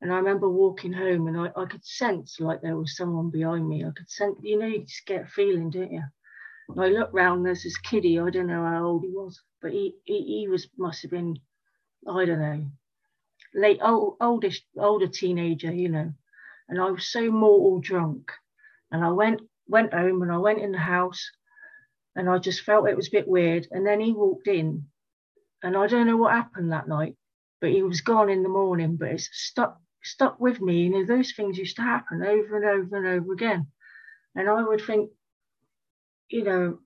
and I remember walking home and I, I could sense like there was someone behind me. I could sense, you know, you just get a feeling, don't you? I looked round, there's this kiddie, I don't know how old he was, but he, he, he was, must have been, I don't know, late, old, oldish, older teenager, you know. And I was so mortal drunk. And I went, went home and I went in the house and I just felt it was a bit weird. And then he walked in and I don't know what happened that night, but he was gone in the morning, but it's stuck, stuck with me. You know, those things used to happen over and over and over again. And I would think, you know,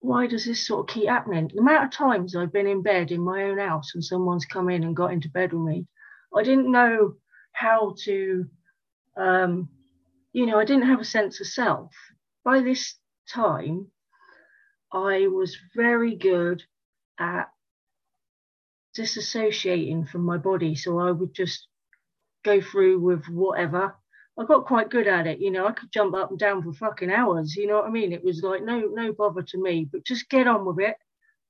why does this sort of keep happening? The amount of times I've been in bed in my own house and someone's come in and got into bed with me, I didn't know how to, um, you know, I didn't have a sense of self. By this time, I was very good at disassociating from my body. So I would just go through with whatever I got quite good at it. You know, I could jump up and down for fucking hours. You know what I mean? It was like no no bother to me. But just get on with it.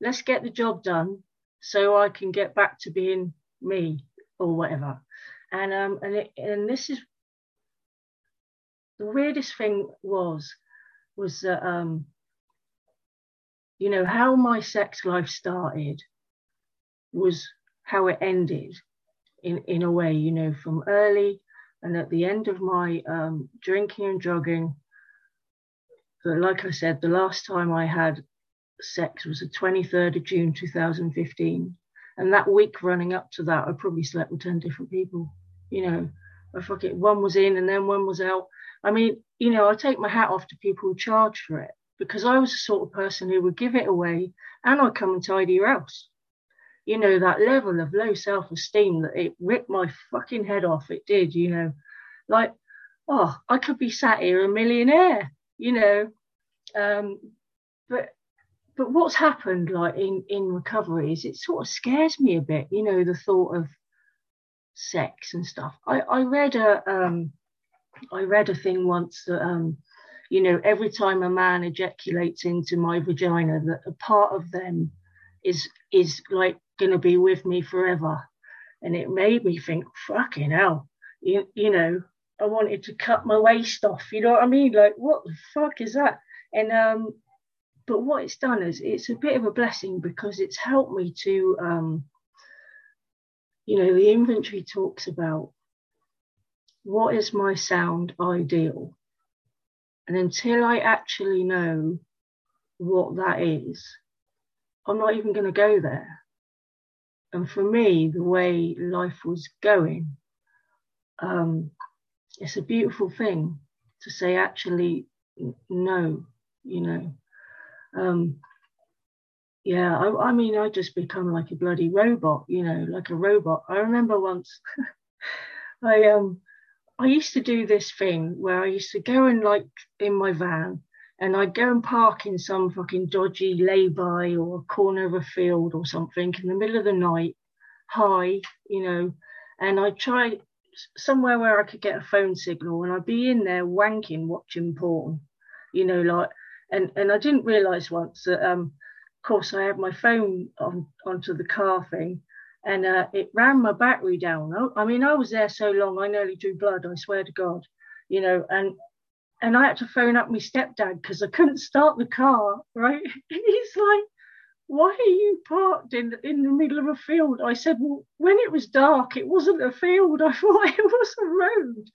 Let's get the job done, so I can get back to being me or whatever. And um and it, and this is the weirdest thing was was that um you know how my sex life started was how it ended in in a way you know from early and at the end of my um, drinking and drugging, like I said, the last time I had sex was the 23rd of June 2015. And that week running up to that, I probably slept with 10 different people. You know, I fuck it, one was in and then one was out. I mean, you know, I take my hat off to people who charge for it because I was the sort of person who would give it away and I'd come and tidy your house you know, that level of low self esteem that it ripped my fucking head off. It did, you know, like, oh, I could be sat here a millionaire, you know. Um, but but what's happened like in in recovery is it sort of scares me a bit, you know, the thought of sex and stuff. I I read a um I read a thing once that um you know every time a man ejaculates into my vagina that a part of them is is like going to be with me forever. And it made me think, fucking hell, you, you know, I wanted to cut my waist off. You know what I mean? Like, what the fuck is that? And um, but what it's done is it's a bit of a blessing because it's helped me to um, you know, the inventory talks about what is my sound ideal. And until I actually know what that is, I'm not even going to go there. And for me, the way life was going, um, it's a beautiful thing to say, actually, no, you know. Um, yeah, I, I, mean, I just become like a bloody robot, you know, like a robot. I remember once I um I used to do this thing where I used to go and like in my van and I'd go and park in some fucking dodgy lay-by or corner of a field or something in the middle of the night, high, you know, and I'd try somewhere where I could get a phone signal and I'd be in there wanking, watching porn, you know, like, and, and I didn't realize once that, um, of course, I had my phone on onto the car thing and uh, it ran my battery down. I, I mean, I was there so long, I nearly drew blood, I swear to God, you know, and and I had to phone up my stepdad because I couldn't start the car, right? And he's like, why are you parked in, in the middle of a field? I said, well, when it was dark, it wasn't a field. I thought it was a road.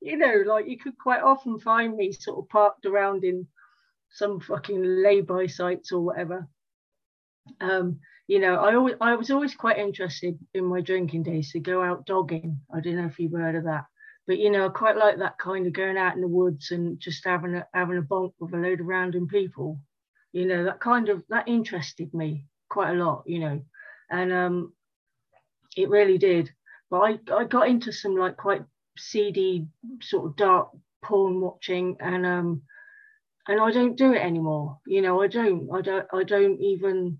You know, like you could quite often find me sort of parked around in some fucking lay-by sites or whatever. Um, you know, I always I was always quite interested in my drinking days to go out dogging. I don't know if you've heard of that, but you know, I quite like that kind of going out in the woods and just having a having a bonk with a load of random people. You know, that kind of that interested me quite a lot. You know, and um, it really did. But I I got into some like quite seedy sort of dark porn watching and um and I don't do it anymore. You know, I don't, I don't, I don't even,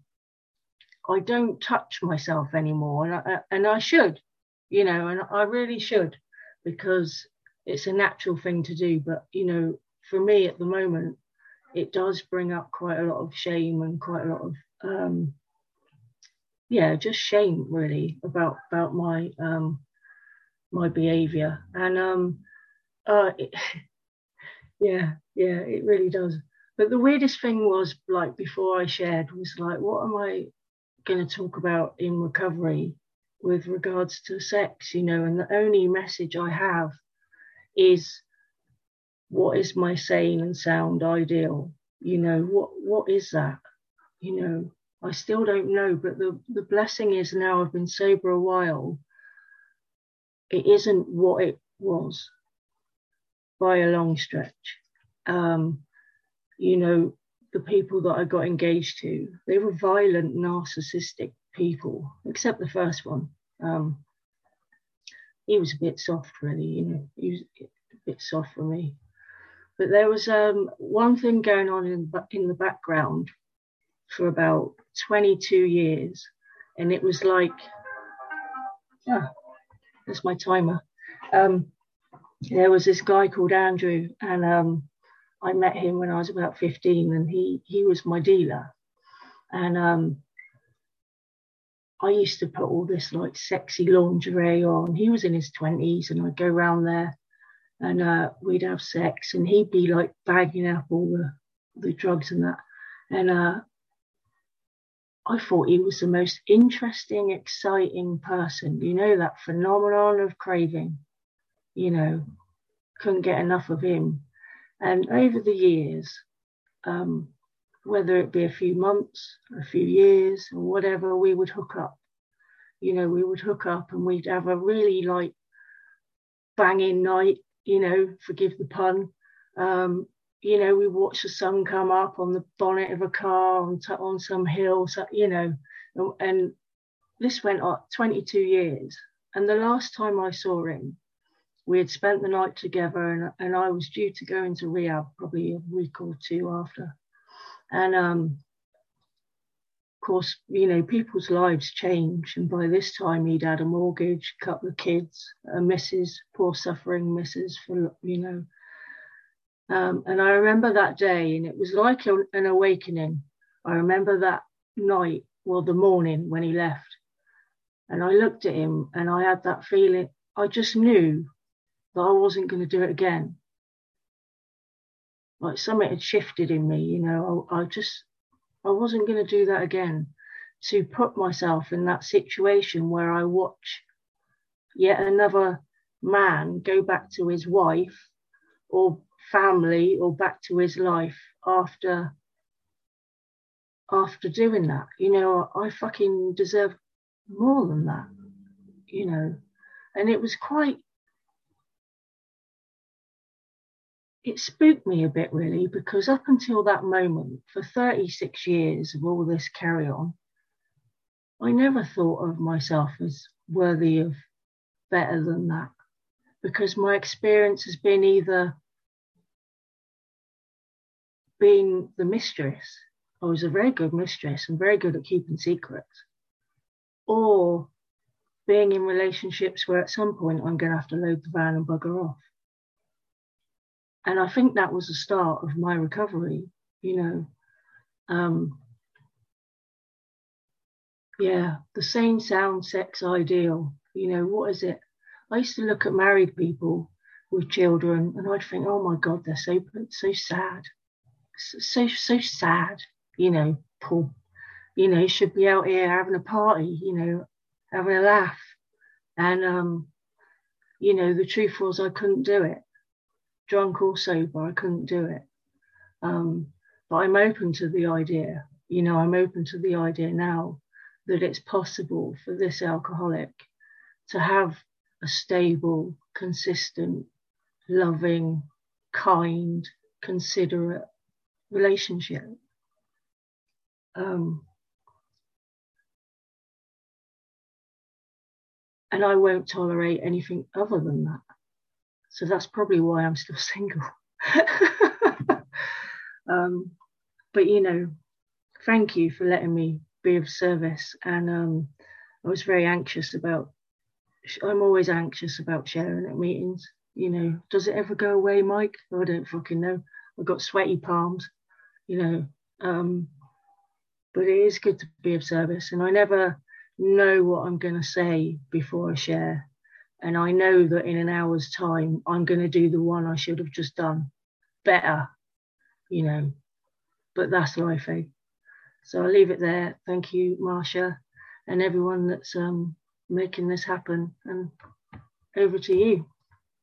I don't touch myself anymore, and I, and I should, you know, and I really should, because it's a natural thing to do. But you know, for me at the moment, it does bring up quite a lot of shame and quite a lot of, um, yeah, just shame really about about my um, my behaviour, and um, uh, it, yeah, yeah, it really does. But the weirdest thing was like before I shared was like, what am I going to talk about in recovery with regards to sex, you know? And the only message I have is what is my sane and sound ideal? You know, what what is that? You know, I still don't know, but the, the blessing is now I've been sober a while. It isn't what it was by a long stretch. Um, you know, the people that I got engaged to, they were violent, narcissistic people, except the first one. Um, he was a bit soft, really, you know, he was a bit soft for me. But there was um, one thing going on in, in the background for about 22 years, and it was like, ah, that's my timer. Um, there was this guy called Andrew, and um, I met him when I was about 15, and he he was my dealer, and um, I used to put all this like sexy lingerie on. He was in his 20s, and I'd go around there, and uh, we'd have sex, and he'd be like bagging up all the the drugs and that, and uh, I thought he was the most interesting, exciting person. You know that phenomenon of craving you know, couldn't get enough of him. And over the years, um, whether it be a few months, a few years, or whatever, we would hook up. You know, we would hook up and we'd have a really like banging night, you know, forgive the pun. Um, you know, we watch the sun come up on the bonnet of a car on, t- on some hill, so, you know, and, this went on 22 years. And the last time I saw him, we had spent the night together and, and I was due to go into rehab probably a week or two after. And um, of course, you know, people's lives change. And by this time, he'd had a mortgage, a couple of kids, a missus, poor suffering missus, for, you know. Um, and I remember that day, and it was like a, an awakening. I remember that night, well, the morning when he left. And I looked at him and I had that feeling, I just knew that I wasn't going to do it again. Like something had shifted in me, you know, I, I just, I wasn't going to do that again. To put myself in that situation where I watch yet another man go back to his wife or family or back to his life after after doing that you know i fucking deserve more than that you know and it was quite it spooked me a bit really because up until that moment, for 36 years of all this carry on, I never thought of myself as worthy of better than that because my experience has been either being the mistress, I was a very good mistress and very good at keeping secrets, or being in relationships where at some point I'm going to have to load the van and bugger off and I think that was the start of my recovery, you know. Um, yeah, the sane sound sex ideal, you know, what is it? I used to look at married people with children and I'd think, oh my God, they're so so sad. So so sad, you know, poor, you know, should be out here having a party, you know, having a laugh. And um, you know, the truth was I couldn't do it drunk or sober, I couldn't do it. Um, but I'm open to the idea. You know, I'm open to the idea now that it's possible for this alcoholic to have a stable, consistent, loving, kind, considerate relationship. Um, and I won't tolerate anything other than that. So that's probably why I'm still single. um, but you know, thank you for letting me be of service. And um, I was very anxious about. I'm always anxious about sharing at meetings. You know, does it ever go away, Mike? I don't fucking know. I've got sweaty palms. You know, um, but it is good to be of service, and I never know what I'm going to say before I share. And I know that in an hour's time, I'm going to do the one I should have just done better, you know. But that's life, eh? So I'll leave it there. Thank you, Marcia, and everyone that's um, making this happen. And over to you.